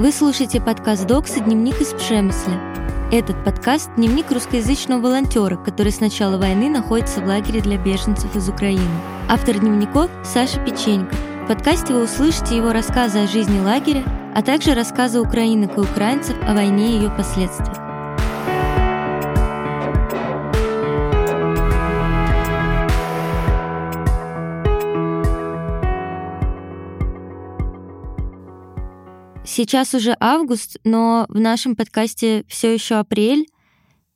Вы слушаете подкаст «Докса. Дневник из Пшемысля». Этот подкаст – дневник русскоязычного волонтера, который с начала войны находится в лагере для беженцев из Украины. Автор дневников – Саша Печенько. В подкасте вы услышите его рассказы о жизни лагеря, а также рассказы украинок и украинцев о войне и ее последствиях. Сейчас уже август, но в нашем подкасте все еще апрель.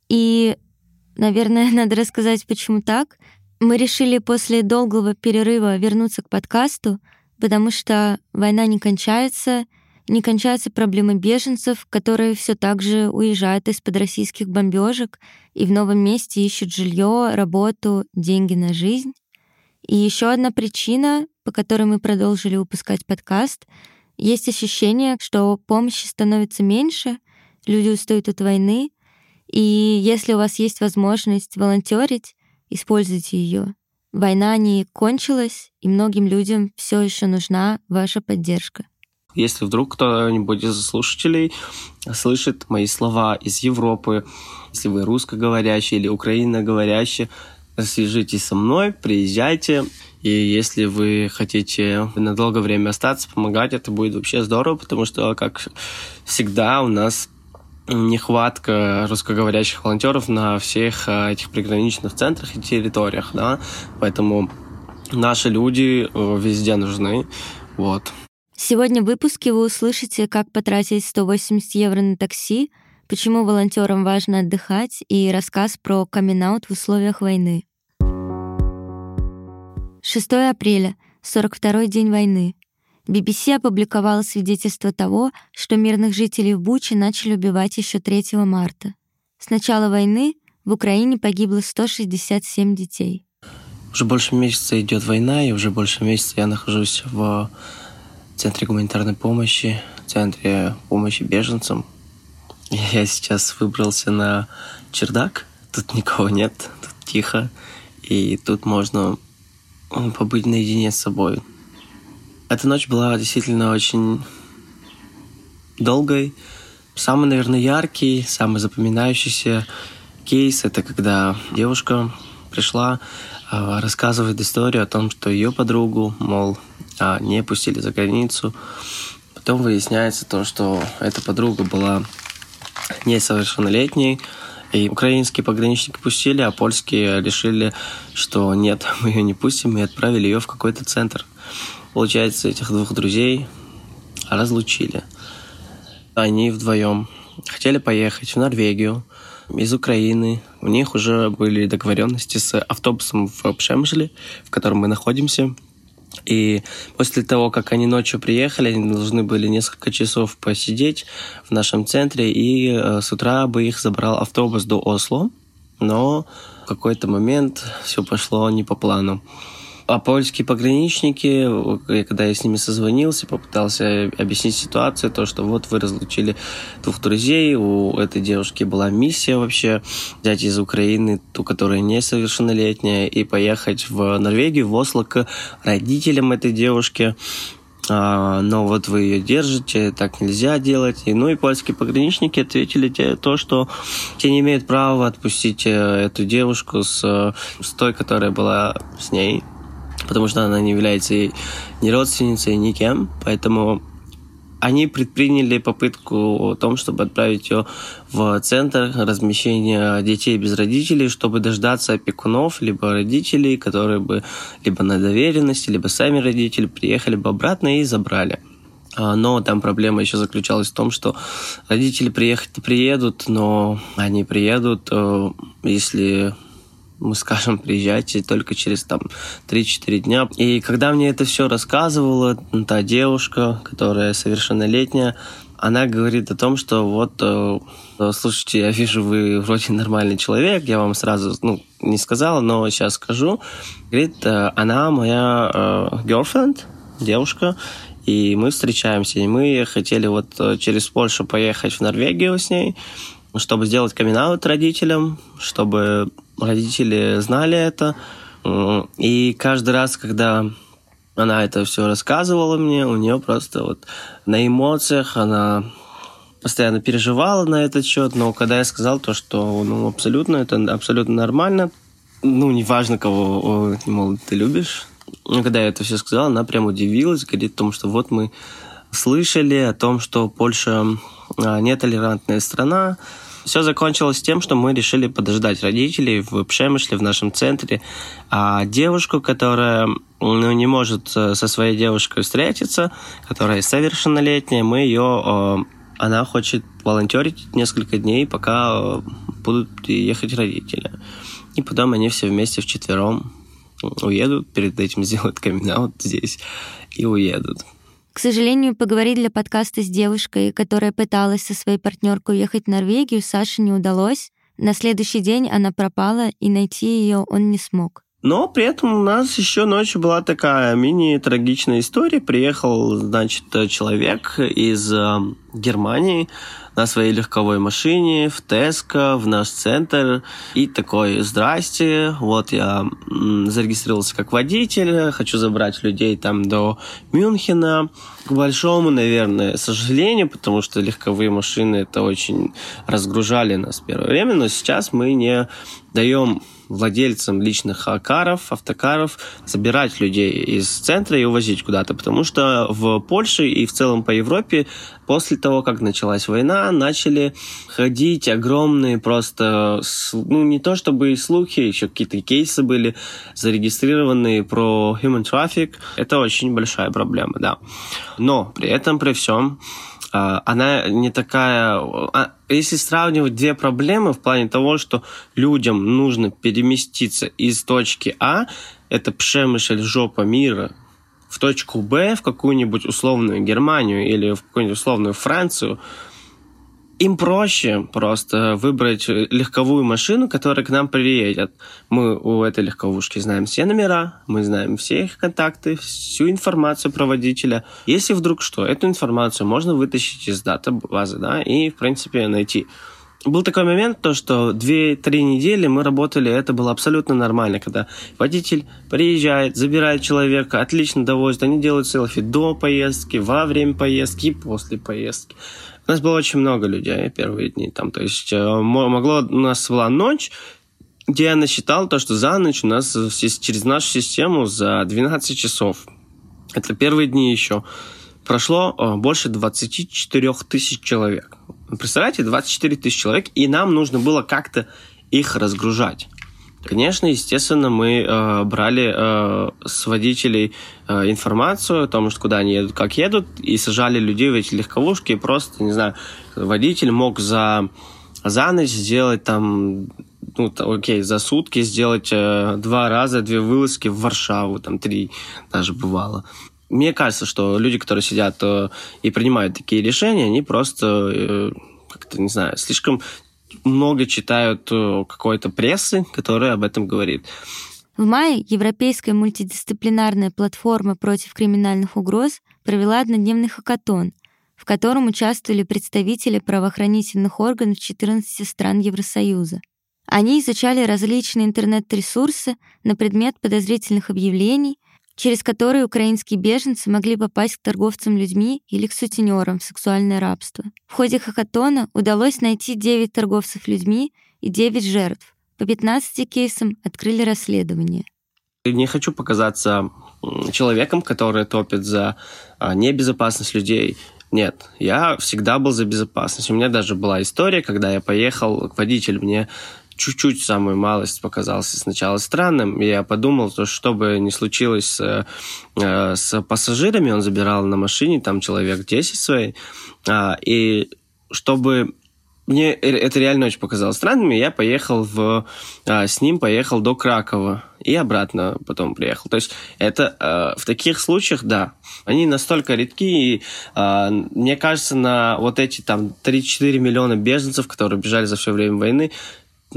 И, наверное, надо рассказать, почему так. Мы решили после долгого перерыва вернуться к подкасту, потому что война не кончается, не кончаются проблемы беженцев, которые все так же уезжают из-под российских бомбежек и в новом месте ищут жилье, работу, деньги на жизнь. И еще одна причина, по которой мы продолжили выпускать подкаст — есть ощущение, что помощи становится меньше, люди устают от войны, и если у вас есть возможность волонтерить, используйте ее. Война не кончилась, и многим людям все еще нужна ваша поддержка. Если вдруг кто-нибудь из слушателей слышит мои слова из Европы, если вы русскоговорящий или украиноговорящий, свяжитесь со мной, приезжайте. И если вы хотите на долгое время остаться, помогать, это будет вообще здорово, потому что, как всегда, у нас нехватка русскоговорящих волонтеров на всех а, этих приграничных центрах и территориях, да, поэтому наши люди э, везде нужны, вот. Сегодня в выпуске вы услышите, как потратить 180 евро на такси, почему волонтерам важно отдыхать и рассказ про камин в условиях войны. 6 апреля, 42-й день войны. BBC опубликовала свидетельство того, что мирных жителей в Буче начали убивать еще 3 марта. С начала войны в Украине погибло 167 детей. Уже больше месяца идет война, и уже больше месяца я нахожусь в Центре гуманитарной помощи, Центре помощи беженцам. Я сейчас выбрался на чердак. Тут никого нет, тут тихо. И тут можно побыть наедине с собой. Эта ночь была действительно очень долгой. Самый, наверное, яркий, самый запоминающийся кейс — это когда девушка пришла, а, рассказывает историю о том, что ее подругу, мол, а, не пустили за границу. Потом выясняется то, что эта подруга была несовершеннолетней, и украинские пограничники пустили, а польские решили, что нет, мы ее не пустим, и отправили ее в какой-то центр. Получается, этих двух друзей разлучили. Они вдвоем хотели поехать в Норвегию из Украины. У них уже были договоренности с автобусом в Пшемжеле, в котором мы находимся. И после того, как они ночью приехали, они должны были несколько часов посидеть в нашем центре, и э, с утра бы их забрал автобус до Осло, но в какой-то момент все пошло не по плану. А польские пограничники, когда я с ними созвонился, попытался объяснить ситуацию, то, что вот вы разлучили двух друзей, у этой девушки была миссия вообще взять из Украины ту, которая несовершеннолетняя, и поехать в Норвегию, в Осло к родителям этой девушки. А, но вот вы ее держите, так нельзя делать. И, ну и польские пограничники ответили те, то, что те не имеют права отпустить э, эту девушку с, с той, которая была с ней потому что она не является ни родственницей, ни кем, поэтому они предприняли попытку о том, чтобы отправить ее в центр размещения детей без родителей, чтобы дождаться опекунов, либо родителей, которые бы либо на доверенности, либо сами родители приехали бы обратно и забрали. А, но там проблема еще заключалась в том, что родители приехать приедут, но они приедут, э, если мы скажем, приезжайте только через там 3-4 дня. И когда мне это все рассказывала та девушка, которая совершеннолетняя, она говорит о том, что вот, э, слушайте, я вижу, вы вроде нормальный человек, я вам сразу, ну, не сказала, но сейчас скажу. Говорит, э, она моя э, girlfriend, девушка, и мы встречаемся, и мы хотели вот через Польшу поехать в Норвегию с ней, чтобы сделать камин родителям, чтобы родители знали это. И каждый раз, когда Она это все рассказывала мне, у нее просто вот на эмоциях она постоянно переживала на этот счет, но когда я сказал то, что ну, абсолютно, это абсолютно нормально, ну, неважно, кого, мол, ты любишь. Когда я это все сказал, она прям удивилась, говорит о том, что вот мы слышали о том, что Польша а, нетолерантная страна, все закончилось тем, что мы решили подождать родителей в Пшемышле, в нашем центре. А девушку, которая ну, не может э, со своей девушкой встретиться, которая совершеннолетняя, мы ее... Э, она хочет волонтерить несколько дней, пока э, будут ехать родители. И потом они все вместе вчетвером уедут, перед этим сделают камин здесь и уедут. К сожалению, поговорить для подкаста с девушкой, которая пыталась со своей партнеркой уехать в Норвегию, Саше не удалось. На следующий день она пропала, и найти ее он не смог. Но при этом у нас еще ночью была такая мини-трагичная история. Приехал, значит, человек из э, Германии, на своей легковой машине в Теско, в наш центр. И такой, здрасте, вот я зарегистрировался как водитель, хочу забрать людей там до Мюнхена. К большому, наверное, сожалению, потому что легковые машины это очень разгружали нас в первое время, но сейчас мы не даем владельцам личных каров, автокаров забирать людей из центра и увозить куда-то, потому что в Польше и в целом по Европе после того, как началась война, начали ходить огромные просто, ну не то чтобы слухи, еще какие-то кейсы были зарегистрированные про human traffic. Это очень большая проблема, да. Но при этом, при всем, она не такая... А, если сравнивать две проблемы в плане того, что людям нужно переместиться из точки А, это пшемышель жопа мира, в точку Б, в какую-нибудь условную Германию или в какую-нибудь условную Францию, им проще просто выбрать легковую машину, которая к нам приедет. Мы у этой легковушки знаем все номера, мы знаем все их контакты, всю информацию про водителя. Если вдруг что, эту информацию можно вытащить из дата-базы, да, и, в принципе, найти. Был такой момент, то, что 2-3 недели мы работали, это было абсолютно нормально, когда водитель приезжает, забирает человека, отлично довозит, они делают селфи до поездки, во время поездки и после поездки. У нас было очень много людей первые дни. Там, то есть э, могло, у нас была ночь, где я насчитал то, что за ночь у нас через нашу систему за 12 часов, это первые дни еще, прошло э, больше 24 тысяч человек. Представляете, 24 тысячи человек, и нам нужно было как-то их разгружать. Конечно, естественно, мы э, брали э, с водителей э, информацию о том, что куда они едут, как едут, и сажали людей в эти легковушки. И просто, не знаю, водитель мог за, за ночь сделать там, ну, окей, за сутки сделать э, два раза, две вылазки в Варшаву, там три даже бывало. Мне кажется, что люди, которые сидят э, и принимают такие решения, они просто... Э, как-то, не знаю, слишком много читают э, какой-то прессы, которая об этом говорит. В мае Европейская мультидисциплинарная платформа против криминальных угроз провела однодневный хакатон, в котором участвовали представители правоохранительных органов 14 стран Евросоюза. Они изучали различные интернет-ресурсы на предмет подозрительных объявлений, через которые украинские беженцы могли попасть к торговцам людьми или к сутенерам в сексуальное рабство. В ходе хакатона удалось найти 9 торговцев людьми и 9 жертв. По 15 кейсам открыли расследование. Не хочу показаться человеком, который топит за а, небезопасность людей. Нет, я всегда был за безопасность. У меня даже была история, когда я поехал, водитель мне чуть-чуть самую малость показался сначала странным. Я подумал, что что бы ни случилось с, э, с пассажирами, он забирал на машине там человек 10 своей, а, и чтобы мне это реально очень показалось странным, я поехал в, а, с ним поехал до Кракова и обратно потом приехал. То есть это а, в таких случаях, да, они настолько редки, и мне кажется, на вот эти там 3-4 миллиона беженцев, которые бежали за все время войны,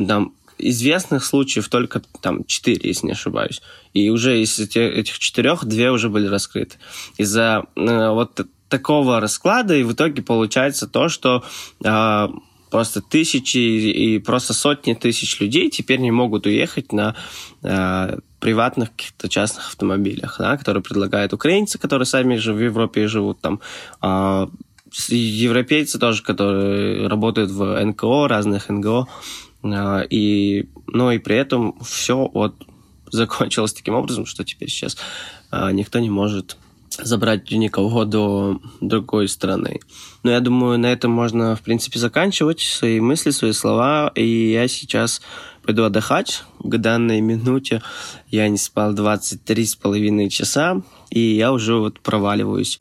там известных случаев только там четыре, если не ошибаюсь. И уже из этих четырех две уже были раскрыты. Из-за э, вот такого расклада и в итоге получается то, что э, просто тысячи и просто сотни тысяч людей теперь не могут уехать на э, приватных каких-то частных автомобилях, да, которые предлагают украинцы, которые сами же в Европе живут там, а, европейцы тоже, которые работают в НКО, разных НГО, и, но и при этом все вот закончилось таким образом, что теперь сейчас а, никто не может забрать никого до другой страны. Но я думаю, на этом можно, в принципе, заканчивать свои мысли, свои слова. И я сейчас пойду отдыхать. К данной минуте я не спал 23 с половиной часа, и я уже вот проваливаюсь.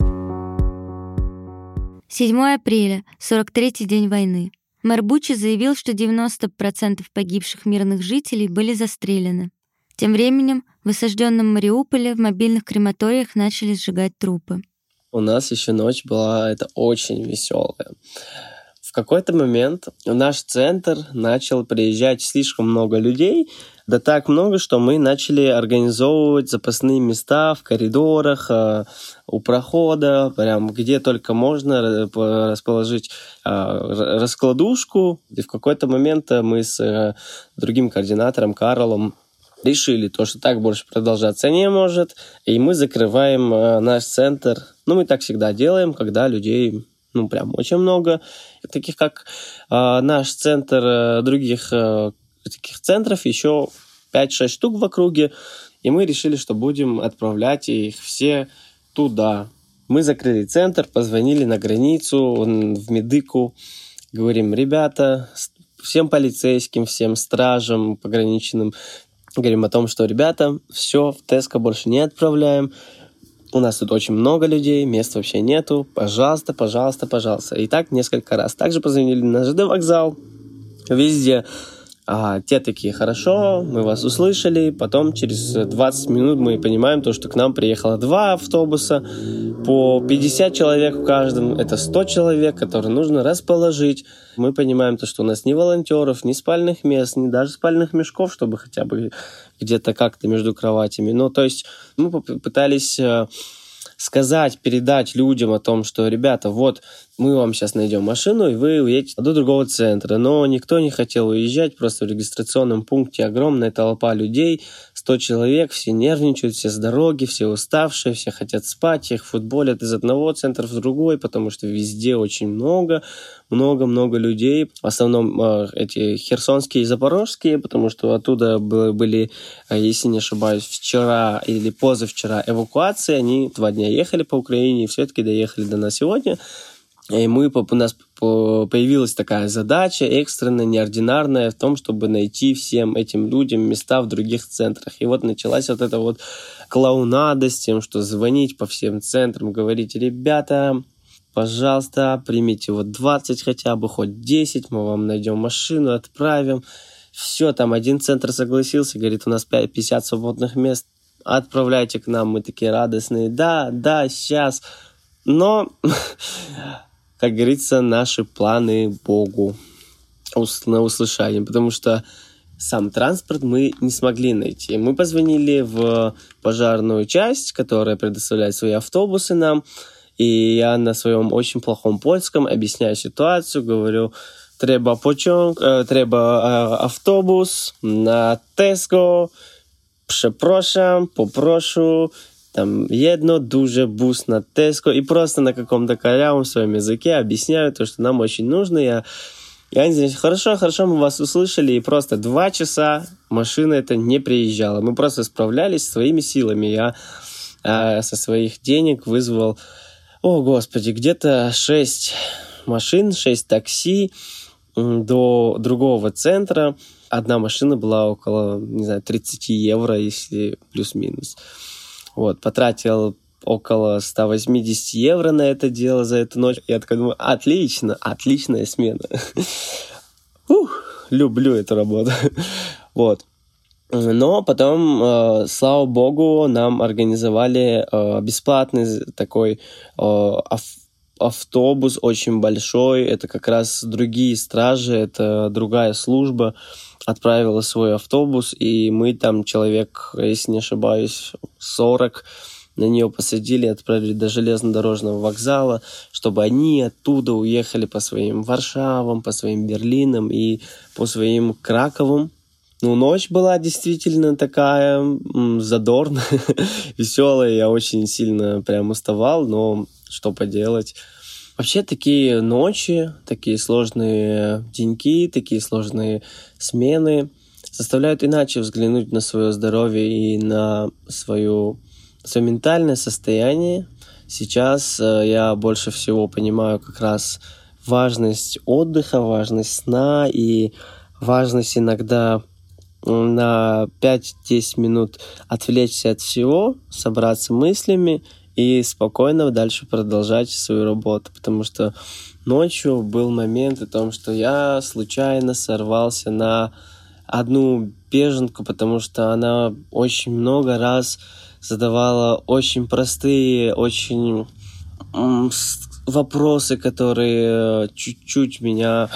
7 апреля, 43-й день войны. Мэр Бучи заявил, что 90% погибших мирных жителей были застрелены. Тем временем в осажденном Мариуполе в мобильных крематориях начали сжигать трупы. У нас еще ночь была это очень веселая. В какой-то момент в наш центр начал приезжать слишком много людей, да так много, что мы начали организовывать запасные места в коридорах, э, у прохода, прям где только можно расположить э, раскладушку. И в какой-то момент мы с э, другим координатором Карлом решили то, что так больше продолжаться не может, и мы закрываем э, наш центр. Ну, мы так всегда делаем, когда людей, ну, прям очень много, таких как э, наш центр, э, других э, таких центров еще 5-6 штук в округе, и мы решили, что будем отправлять их все туда. Мы закрыли центр, позвонили на границу, в Медыку, говорим, ребята, всем полицейским, всем стражам пограничным, говорим о том, что, ребята, все, в Теско больше не отправляем, у нас тут очень много людей, мест вообще нету, пожалуйста, пожалуйста, пожалуйста. И так несколько раз. Также позвонили на ЖД вокзал, везде а, те такие, хорошо, мы вас услышали. Потом через 20 минут мы понимаем то, что к нам приехало два автобуса по 50 человек в каждом. Это 100 человек, которые нужно расположить. Мы понимаем то, что у нас ни волонтеров, ни спальных мест, ни даже спальных мешков, чтобы хотя бы где-то как-то между кроватями. Ну, то есть мы попытались э, сказать, передать людям о том, что, ребята, вот мы вам сейчас найдем машину, и вы уедете до другого центра. Но никто не хотел уезжать, просто в регистрационном пункте огромная толпа людей, 100 человек, все нервничают, все с дороги, все уставшие, все хотят спать, их футболят из одного центра в другой, потому что везде очень много, много-много людей. В основном э, эти херсонские и запорожские, потому что оттуда были, э, если не ошибаюсь, вчера или позавчера эвакуации. Они два дня ехали по Украине и все-таки доехали до нас сегодня. И мы, у нас появилась такая задача экстренная, неординарная в том, чтобы найти всем этим людям места в других центрах. И вот началась вот эта вот клоунада с тем, что звонить по всем центрам, говорить, ребята, пожалуйста, примите вот 20 хотя бы, хоть 10, мы вам найдем машину, отправим. Все, там один центр согласился, говорит, у нас 50 свободных мест, отправляйте к нам, мы такие радостные, да, да, сейчас. Но как говорится, наши планы Богу на услышание, потому что сам транспорт мы не смогли найти. Мы позвонили в пожарную часть, которая предоставляет свои автобусы нам, и я на своем очень плохом польском объясняю ситуацию, говорю, треба pociąg, э, треба э, автобус на Tesco, przepraszam, poproszę, там jedno duże bus на Tesco и просто на каком-то корявом своем языке объясняю то, что нам очень нужно. Я, я они говорят, хорошо, хорошо, мы вас услышали, и просто два часа машина это не приезжала. Мы просто справлялись своими силами. Я э, со своих денег вызвал, о господи, где-то шесть машин, шесть такси до другого центра. Одна машина была около, не знаю, 30 евро, если плюс-минус. Вот, потратил около 180 евро на это дело за эту ночь. Я такой думаю, отлично, отличная смена. Ух, люблю эту работу. вот. Но потом, э, слава богу, нам организовали э, бесплатный такой э, автобус очень большой. Это как раз другие стражи, это другая служба отправила свой автобус, и мы там человек, если не ошибаюсь, 40 на нее посадили, отправили до железнодорожного вокзала, чтобы они оттуда уехали по своим Варшавам, по своим Берлинам и по своим Краковым, Ну, ночь была действительно такая задорная, веселая. Я очень сильно прям уставал, но что поделать. Вообще такие ночи, такие сложные деньки, такие сложные смены заставляют иначе взглянуть на свое здоровье и на свою, свое ментальное состояние. Сейчас э, я больше всего понимаю как раз важность отдыха, важность сна и важность иногда на 5-10 минут отвлечься от всего, собраться мыслями и спокойно дальше продолжать свою работу, потому что ночью был момент о том, что я случайно сорвался на одну беженку, потому что она очень много раз задавала очень простые, очень вопросы, которые чуть-чуть меня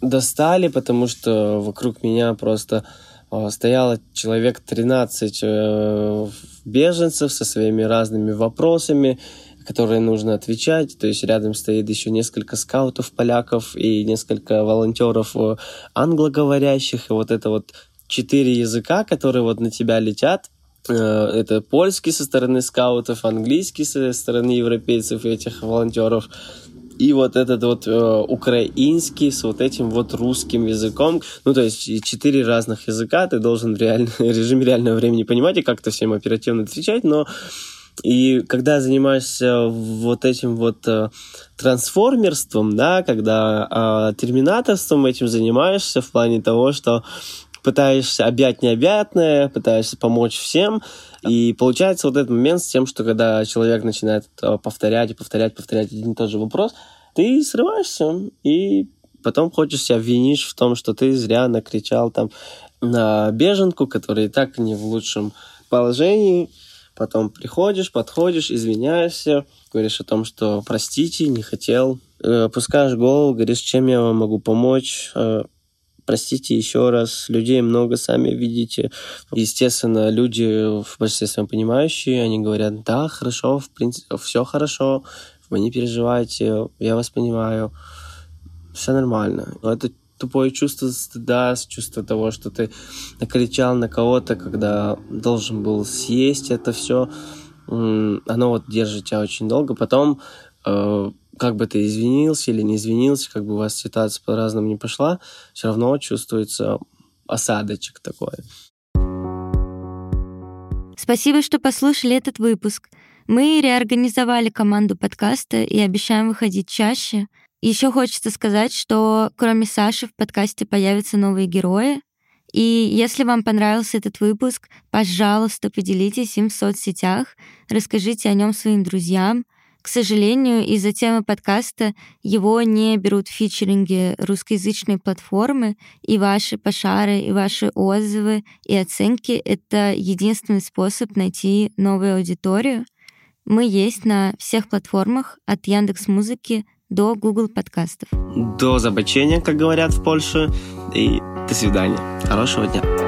достали, потому что вокруг меня просто стояло человек 13 э, беженцев со своими разными вопросами, которые нужно отвечать. То есть рядом стоит еще несколько скаутов поляков и несколько волонтеров э, англоговорящих. И вот это вот четыре языка, которые вот на тебя летят. Э, это польский со стороны скаутов, английский со стороны европейцев и этих волонтеров и вот этот вот э, украинский с вот этим вот русским языком. Ну, то есть четыре разных языка ты должен в реально, режиме реального времени понимать и как-то всем оперативно отвечать, но и когда занимаешься вот этим вот э, трансформерством, да, когда э, терминаторством этим занимаешься в плане того, что пытаешься объять необъятное, пытаешься помочь всем, и получается вот этот момент с тем, что когда человек начинает э, повторять и повторять, повторять один и тот же вопрос, ты срываешься, и потом хочешь себя винишь в том, что ты зря накричал там на беженку, которая и так не в лучшем положении, потом приходишь, подходишь, извиняешься, говоришь о том, что простите, не хотел, э, опускаешь голову, говоришь, чем я вам могу помочь, э, простите еще раз, людей много, сами видите. Естественно, люди в большинстве своем понимающие, они говорят, да, хорошо, в принципе, все хорошо, вы не переживайте, я вас понимаю, все нормально. Но это тупое чувство стыда, чувство того, что ты накричал на кого-то, когда должен был съесть это все, оно вот держит тебя очень долго. Потом э, как бы ты извинился или не извинился, как бы у вас ситуация по-разному не пошла, все равно чувствуется осадочек такой. Спасибо, что послушали этот выпуск. Мы реорганизовали команду подкаста и обещаем выходить чаще. Еще хочется сказать, что кроме Саши в подкасте появятся новые герои. И если вам понравился этот выпуск, пожалуйста, поделитесь им в соцсетях, расскажите о нем своим друзьям — к сожалению, из-за темы подкаста его не берут фичеринги русскоязычной платформы, и ваши пошары, и ваши отзывы, и оценки — это единственный способ найти новую аудиторию. Мы есть на всех платформах от Яндекс Музыки до Google подкастов. До забочения, как говорят в Польше, и до свидания. Хорошего дня.